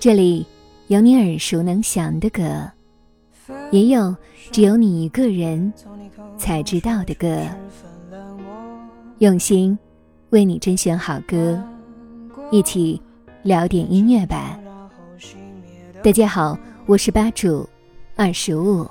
这里有你耳熟能详的歌，也有只有你一个人才知道的歌。用心为你甄选好歌，一起聊点音乐吧。大家好，我是吧主二十五。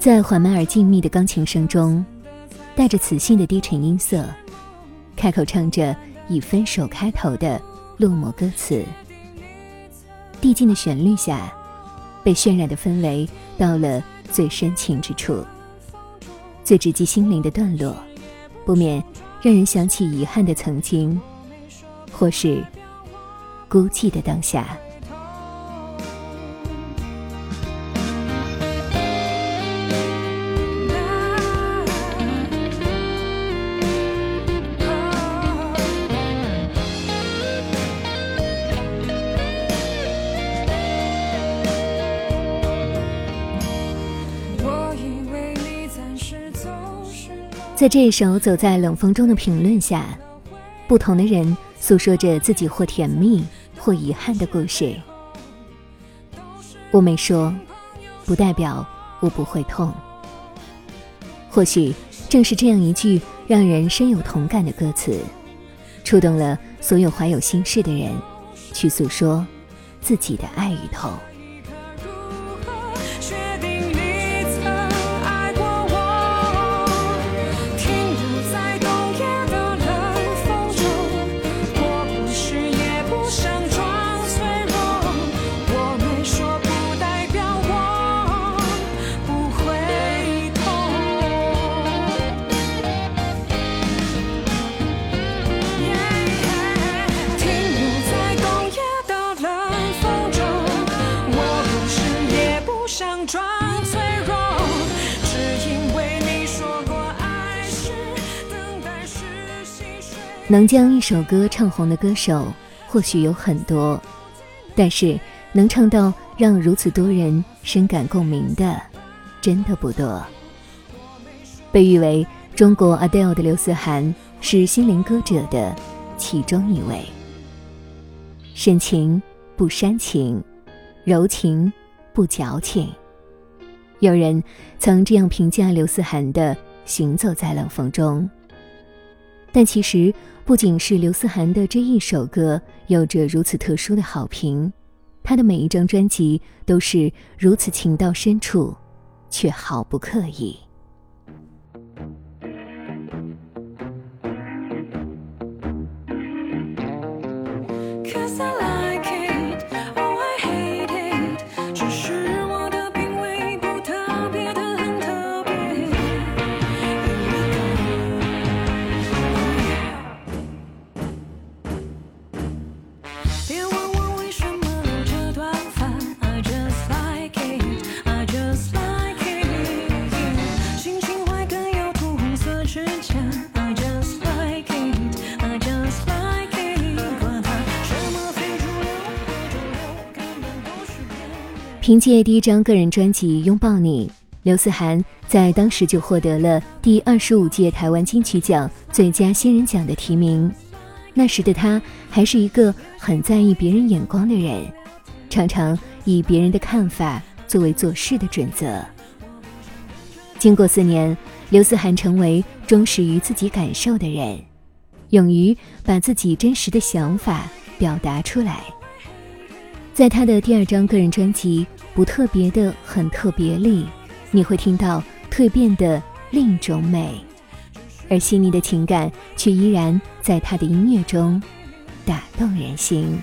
在缓慢而静谧的钢琴声中，带着磁性的低沉音色，开口唱着以分手开头的落寞歌词。递进的旋律下，被渲染的氛围到了最深情之处，最直击心灵的段落，不免让人想起遗憾的曾经，或是孤寂的当下。在这一首走在冷风中的评论下，不同的人诉说着自己或甜蜜或遗憾的故事。我没说，不代表我不会痛。或许正是这样一句让人深有同感的歌词，触动了所有怀有心事的人，去诉说自己的爱与痛。能将一首歌唱红的歌手或许有很多，但是能唱到让如此多人深感共鸣的，真的不多。被誉为中国 Adele 的刘思涵是心灵歌者的其中一位。深情不煽情，柔情不矫情。有人曾这样评价刘思涵的《行走在冷风中》，但其实。不仅是刘思涵的这一首歌有着如此特殊的好评，他的每一张专辑都是如此情到深处，却毫不刻意。凭借第一张个人专辑《拥抱你》，刘思涵在当时就获得了第二十五届台湾金曲奖最佳新人奖的提名。那时的他还是一个很在意别人眼光的人，常常以别人的看法作为做事的准则。经过四年，刘思涵成为忠实于自己感受的人，勇于把自己真实的想法表达出来。在他的第二张个人专辑。不特别的，很特别里，你会听到蜕变的另一种美，而细腻的情感却依然在他的音乐中打动人心。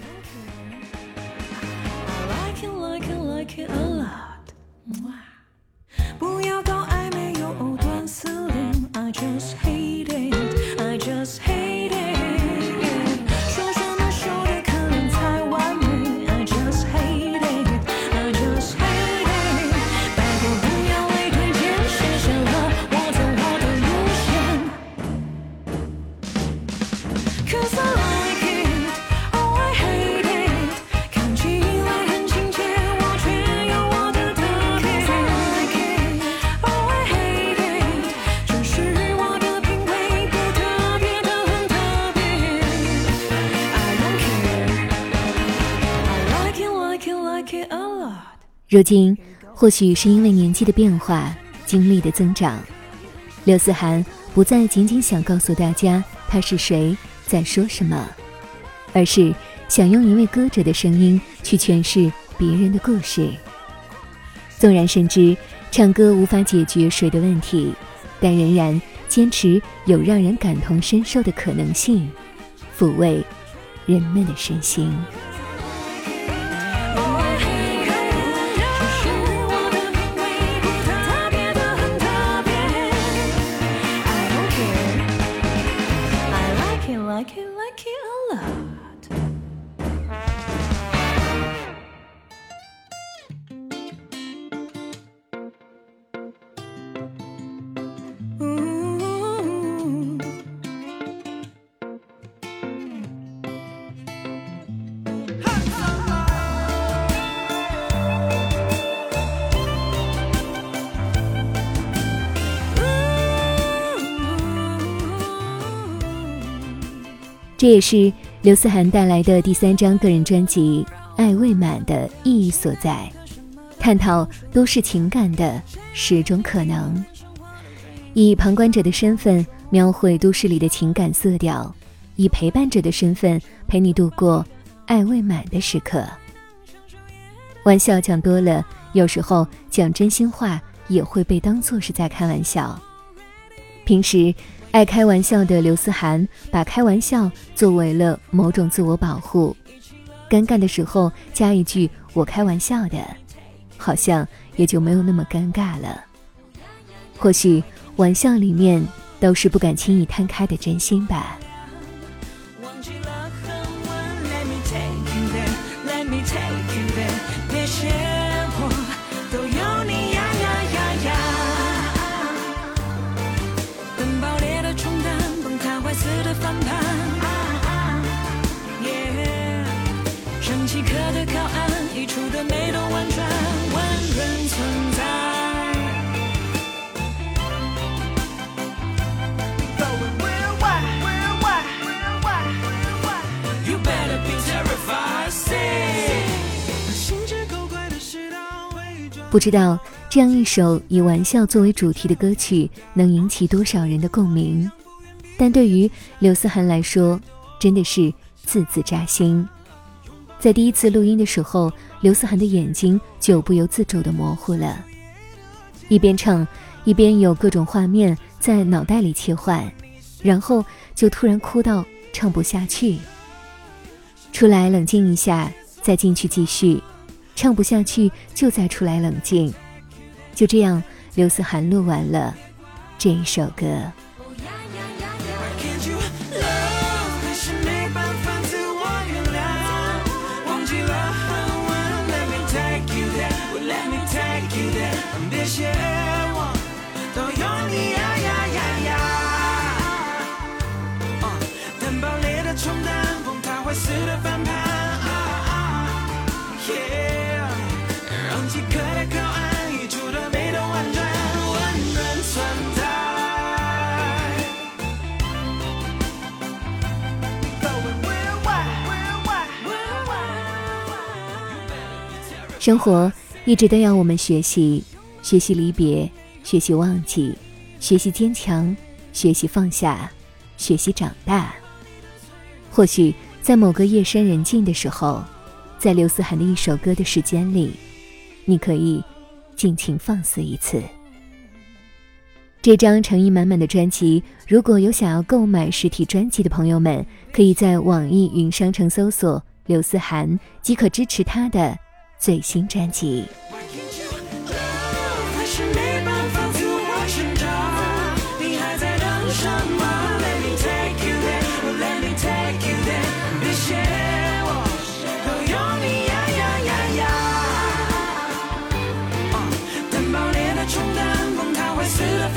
如今，或许是因为年纪的变化、经历的增长，刘思涵不再仅仅想告诉大家他是谁，在说什么，而是想用一位歌者的声音去诠释别人的故事。纵然深知唱歌无法解决谁的问题，但仍然坚持有让人感同身受的可能性，抚慰人们的身心。这也是刘思涵带来的第三张个人专辑《爱未满》的意义所在，探讨都市情感的十种可能，以旁观者的身份描绘都市里的情感色调，以陪伴者的身份陪你度过爱未满的时刻。玩笑讲多了，有时候讲真心话也会被当作是在开玩笑。平时。爱开玩笑的刘思涵，把开玩笑作为了某种自我保护。尴尬的时候加一句“我开玩笑的”，好像也就没有那么尴尬了。或许玩笑里面都是不敢轻易摊开的真心吧。不知道这样一首以玩笑作为主题的歌曲能引起多少人的共鸣，但对于刘思涵来说，真的是字字扎心。在第一次录音的时候，刘思涵的眼睛就不由自主的模糊了，一边唱，一边有各种画面在脑袋里切换，然后就突然哭到唱不下去。出来冷静一下，再进去继续。唱不下去，就再出来冷静。就这样，刘思涵录完了这一首歌。生活一直都要我们学习，学习离别，学习忘记，学习坚强，学习放下，学习长大。或许在某个夜深人静的时候，在刘思涵的一首歌的时间里，你可以尽情放肆一次。这张诚意满满的专辑，如果有想要购买实体专辑的朋友们，可以在网易云商城搜索刘思涵，即可支持他的。最新专辑。